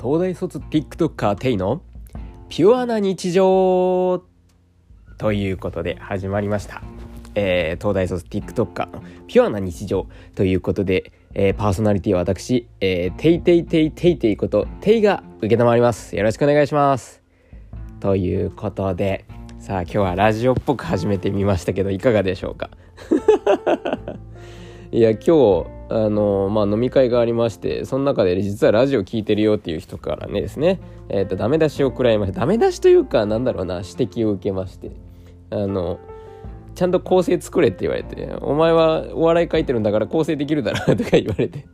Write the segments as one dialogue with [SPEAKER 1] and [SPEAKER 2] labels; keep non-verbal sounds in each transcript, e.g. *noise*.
[SPEAKER 1] 東大卒 TikToker テイのピュアな日常ということで始まりました。えー、東大卒 TikToker のピュアな日常ということで、えー、パーソナリティは私、えー、テイテイテイテイテイことテイが受け止まります。よろしくお願いします。ということで、さあ今日はラジオっぽく始めてみましたけどいかがでしょうか？*laughs* いや今日あのまあ飲み会がありましてその中で実はラジオ聞いてるよっていう人からねですねえ、ー、とダメ出しを食らいましたダメ出しというかなんだろうな指摘を受けましてあのちゃんと構成作れって言われてお前はお笑い書いてるんだから構成できるだろとか言われて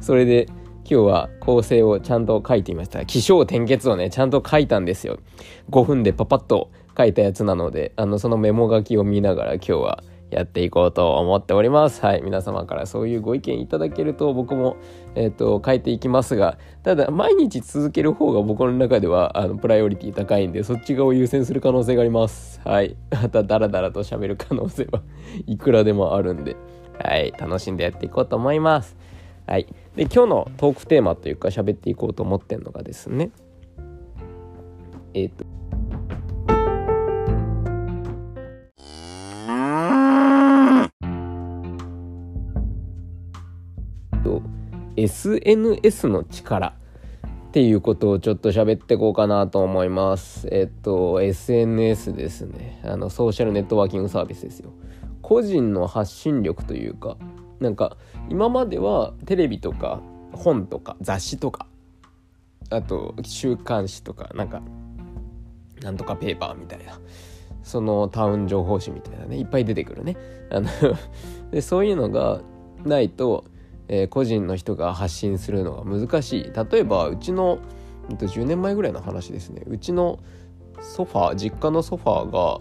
[SPEAKER 1] それで今日は構成をちゃんと書いてみました。起承転結をねちゃんと書いたんですよ。5分でパパッと書いたやつなのであのそのメモ書きを見ながら今日はやっていこうと思っております。はい。皆様からそういうご意見いただけると僕も、えっ、ー、と、書いていきますが、ただ、毎日続ける方が僕の中では、あの、プライオリティ高いんで、そっち側を優先する可能性があります。はい。*laughs* また、ダラダラと喋る可能性は *laughs* いくらでもあるんで、はい。楽しんでやっていこうと思います。はい。で、今日のトークテーマというか、喋っていこうと思ってんのがですね、えっ、ー、と、SNS の力っていうことをちょっと喋ってこうかなと思います。えっと、SNS ですね。あの、ソーシャルネットワーキングサービスですよ。個人の発信力というか、なんか、今まではテレビとか本とか雑誌とか、あと週刊誌とか、なんか、なんとかペーパーみたいな。そのタウン情報誌みたいなね、いっぱい出てくるね。あので、そういうのがないと、えー、個人の人が発信するのが難しい。例えばうちの10年前ぐらいの話ですね。うちのソファー実家のソファーが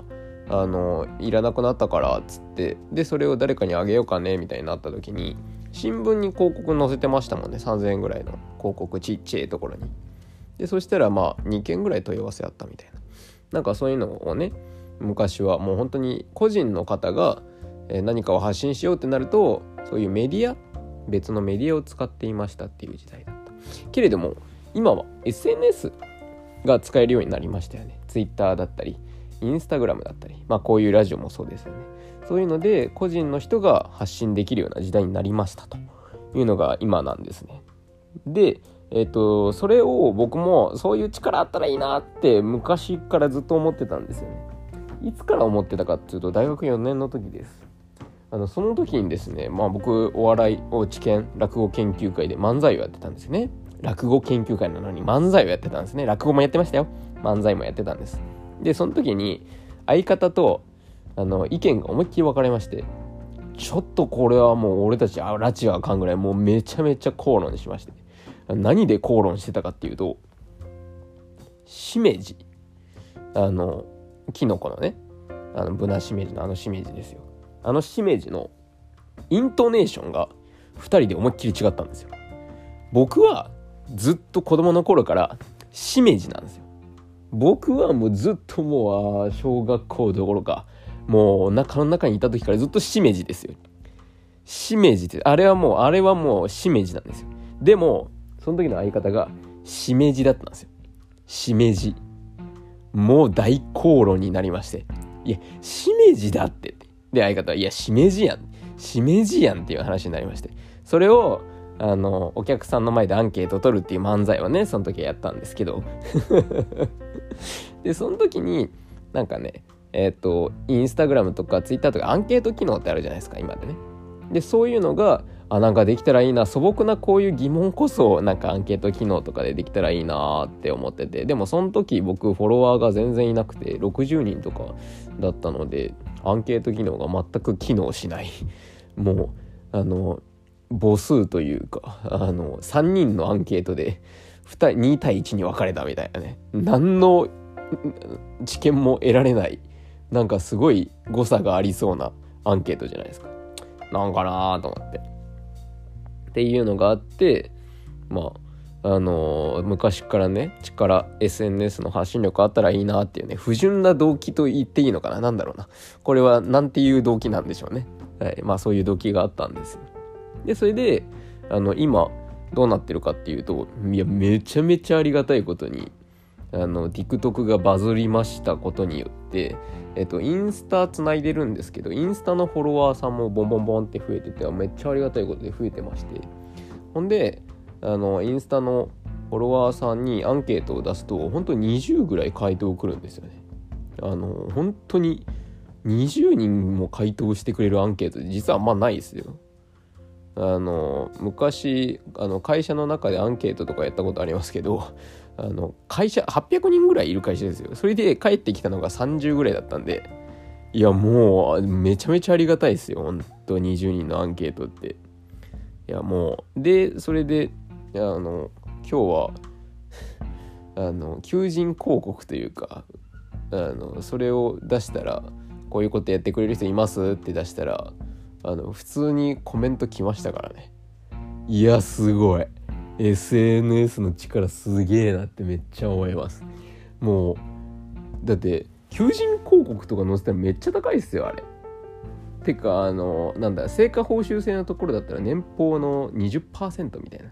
[SPEAKER 1] あのいらなくなったからっつってでそれを誰かにあげようかねみたいになった時に新聞に広告載せてましたもんね。3000円ぐらいの広告ちっちゃいところに。でそしたらまあ2件ぐらい問い合わせあったみたいな。なんかそういうのをね昔はもう本当に個人の方が何かを発信しようってなるとそういうメディア別のメディアを使っていましたっていう時代だった。けれども今は SNS が使えるようになりましたよね。Twitter だったりインスタグラムだったり。まあこういうラジオもそうですよね。そういうので個人の人が発信できるような時代になりましたというのが今なんですね。でえっ、ー、とそれを僕もそういう力あったらいいなって昔からずっと思ってたんですよね。いつから思ってたかっていうと大学4年の時です。あのその時にですね、まあ、僕お笑いを知見落語研究会で漫才をやってたんですね。落語研究会なのに漫才をやってたんですね。落語もやってましたよ。漫才もやってたんです。でその時に相方とあの意見が思いっきり分かれましてちょっとこれはもう俺たちあ拉致はあかんぐらいもうめちゃめちゃ口論しまして何で口論してたかっていうとしめじ。あのキノコのねあのブナしめじのあのしめじですよ。あのしめじのイントネーションが2人で思いっきり違ったんですよ。僕はずっと子供の頃からしめじなんですよ。僕はもうずっともう小学校どころかもうお腹の中にいた時からずっとしめじですよ。しめじってあれはもうあれはもうしめじなんですよ。でもその時の相方がしめじだったんですよ。しめじ。もう大口論になりまして。いやしめじだって。で、相方は、いや、しめじやん。しめじやんっていう話になりまして。それを、あの、お客さんの前でアンケート取るっていう漫才はね、その時はやったんですけど。*laughs* で、その時に、なんかね、えっ、ー、と、インスタグラムとかツイッターとかアンケート機能ってあるじゃないですか、今でね。で、そういうのが、あ、なんかできたらいいな、素朴なこういう疑問こそ、なんかアンケート機能とかでできたらいいなって思ってて、でもその時僕フォロワーが全然いなくて、60人とかだったので、アンケート機能が全く機能しない。もうあの母数というかあの3人のアンケートで 2, 2対1に分かれたみたいなね。何の知見も得られないなんかすごい誤差がありそうなアンケートじゃないですか。なんかなと思って。っていうのがあってまああの昔からね力 SNS の発信力あったらいいなっていうね不純な動機と言っていいのかな？何だろうな。これは何ていう動機なんでしょうね。はい。まあそういう動機があったんですでそれであの今どうなってるかっていうといやめちゃめちゃありがたいことにあの TikTok がバズりましたことによってえっとインスタつないでるんですけどインスタのフォロワーさんもボンボンボンって増えててめっちゃありがたいことで増えてまして。ほんであのインスタのフォロワーさんにアンケートを出すと本当に20ぐらい回答来るんですよね。あの本当に20人も回答してくれるアンケート実はあんまないですよ。あの昔あの会社の中でアンケートとかやったことありますけどあの会社800人ぐらいいる会社ですよ。それで帰ってきたのが30ぐらいだったんでいやもうめちゃめちゃありがたいですよ。本当20人のアンケートって。いやもうでそれでやあの今日は *laughs* あの求人広告というかあのそれを出したらこういうことやってくれる人います？って出したらあの普通にコメント来ましたからね。いやすごい。SNS の力すげえなってめっちゃ思います。もうだって求人広告とか載せたらめっちゃ高いっすよあれ。てかあのなんだ成果報酬制のところだったら年俸の20%みたいな。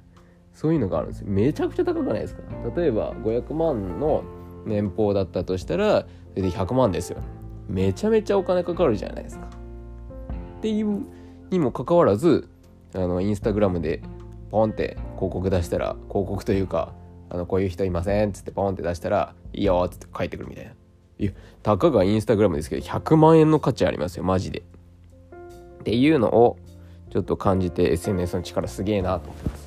[SPEAKER 1] そういうのがあるんですよ。めちゃくちゃ高くないですか？例えば500万の年俸だったとしたらそれで100万ですよ。めちゃめちゃお金かかるじゃないですか。っていうにもかかわらずあのインスタグラムでポンって広告出したら広告というかあのこういう人いませんっつってポンって出したらいいよっつって帰ってくるみたいな。いやたかがインスタグラムですけど100万円の価値ありますよマジで。っていうのをちょっと感じて SNS の力すげえなと思ってます。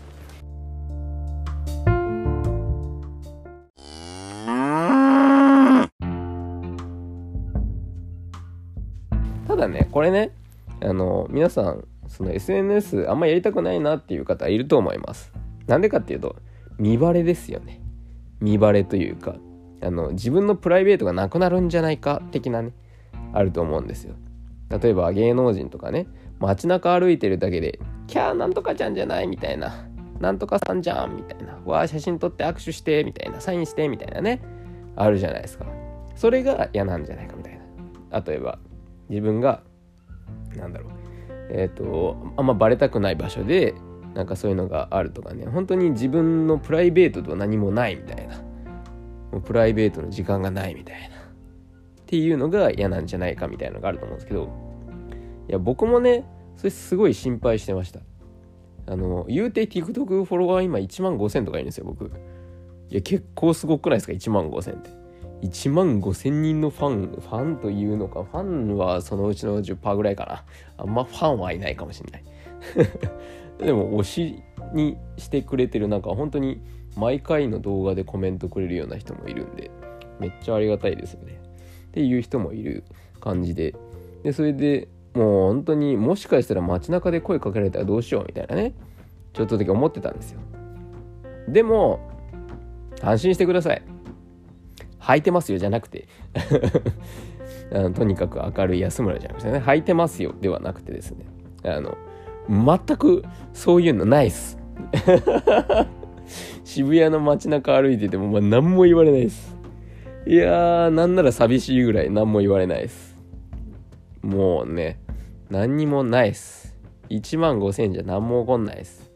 [SPEAKER 1] れねあの皆さんその SNS あんまやりたくないなっていう方いると思います。なんでかっていうと見バレですよね。見バレというかあの自分のプライベートがなくなるんじゃないか的なねあると思うんですよ。例えば芸能人とかね街中歩いてるだけで「キャーなんとかちゃんじゃない」みたいな「なんとかさんじゃん」みたいな「わあ写真撮って握手して」みたいな「サインして」みたいなねあるじゃないですか。それが嫌なんじゃないかみたいな。例えば自分がなんだろう。えっ、とあんまバレたくない場所でなんかそういうのがあるとかね。本当に自分のプライベートと何もないみたいな。もうプライベートの時間がないみたいな。っていうのが嫌なんじゃないかみたいなのがあると思うんですけど。いや僕もねそれすごい心配してました。あの言うて TikTok フォロワー今1万5000とかいるんですよ僕。いや結構すごくないですか？1万5000って。1万5千人のファン、ファンというのか、ファンはそのうちの10%ぐらいかな。あんまファンはいないかもしれない。*laughs* でも推しにしてくれてるなんか本当に毎回の動画でコメントくれるような人もいるんで、めっちゃありがたいですよね。っていう人もいる感じで。で、それでもう本当にもしかしたら街中で声かけられたらどうしようみたいなね、ちょっとだけ思ってたんですよ。でも、安心してください。履いてますよじゃなくて。*laughs* あのとにかく明るい安村じゃなくてね。履いてますよではなくてですね。あの全くそういうのないっす。*laughs* 渋谷の街中歩いてても、まあ、何も言われないです。いやーなんなら寂しいぐらい何も言われないです。もうね何にもないっす。1万5000じゃ何も起こんないっす。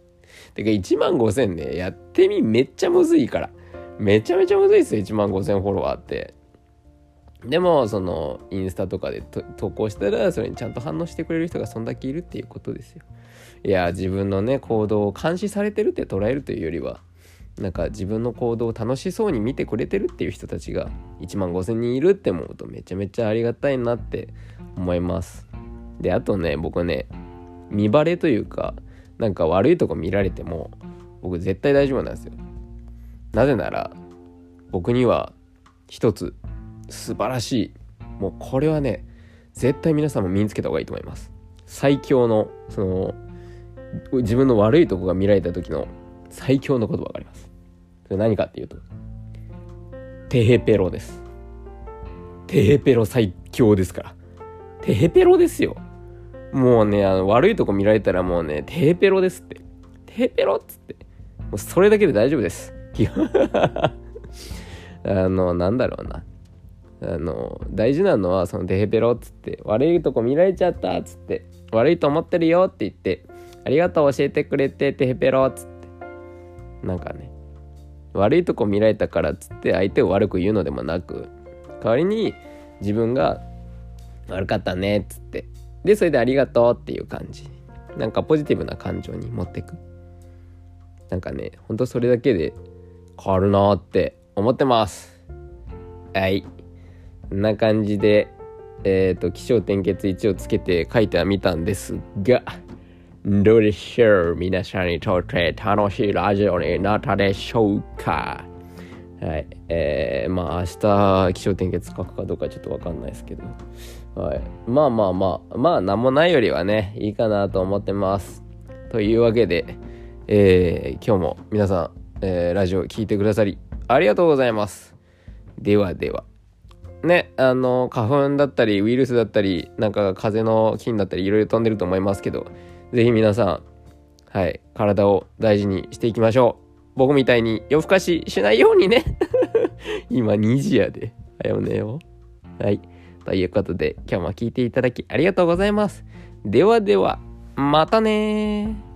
[SPEAKER 1] てか1万5000ねやってみめっちゃむずいから。めちゃめちゃむずいっすよ1万5000フォロワーって。でもそのインスタとかで投稿したらそれにちゃんと反応してくれる人がそんだけいるっていうことですよ。いや自分のね行動を監視されてるって捉えるというよりはなんか自分の行動を楽しそうに見てくれてるっていう人たちが1万5,000人いるって思うとめちゃめちゃありがたいなって思います。であとね僕ね見バレというかなんか悪いとこ見られても僕絶対大丈夫なんですよ。なぜなら僕には一つ素晴らしいもうこれはね絶対皆さんも身につけた方がいいと思います。最強のその自分の悪いとこが見られた時の最強の言葉があります。それ何かっていうとテヘペロです。テヘペロ最強ですから。テヘペロですよ。もうねあの悪いとこ見られたらもうねテヘペロですって。テヘペロっつって。もうそれだけで大丈夫です。*laughs* あの、なんだろうな。あの、大事なのは、その、デヘペロっつって、悪いとこ見られちゃったっつって、悪いと思ってるよって言って、ありがとう教えてくれて、デヘペロっつって。なんかね悪いとこ見られたからっつって相手を悪く言うのでもなく代わりに自分が悪かったねっつってでそれでありがとうっていう感じなんかポジティブな感情に持ってくなんかねほんとそれだけで変わるなって思ってますはいこんな感じでえっ、ー、と気象点結一をつけて書いてはみたんですがどうでしょう？皆さんにとって楽しいラジオになったでしょうか？はい。えー、まあ明日気象点結書くかどうかちょっとわかんないですけど。はい。まあまあまあ、まあ何もないよりはね、いいかなと思ってます。というわけで、えー、今日も皆さん、えー、ラジオ聴いてくださりありがとうございます。ではでは。ね、あの、花粉だったり、ウイルスだったり、なんか風邪の菌だったり、いろいろ飛んでると思いますけど、ぜひ皆さん、はい、体を大事にしていきましょう。僕みたいに夜更かししないようにね *laughs* 今2時やで。はよ寝よ。はい。ということで、今日も聞いていただきありがとうございます。ではでは、またね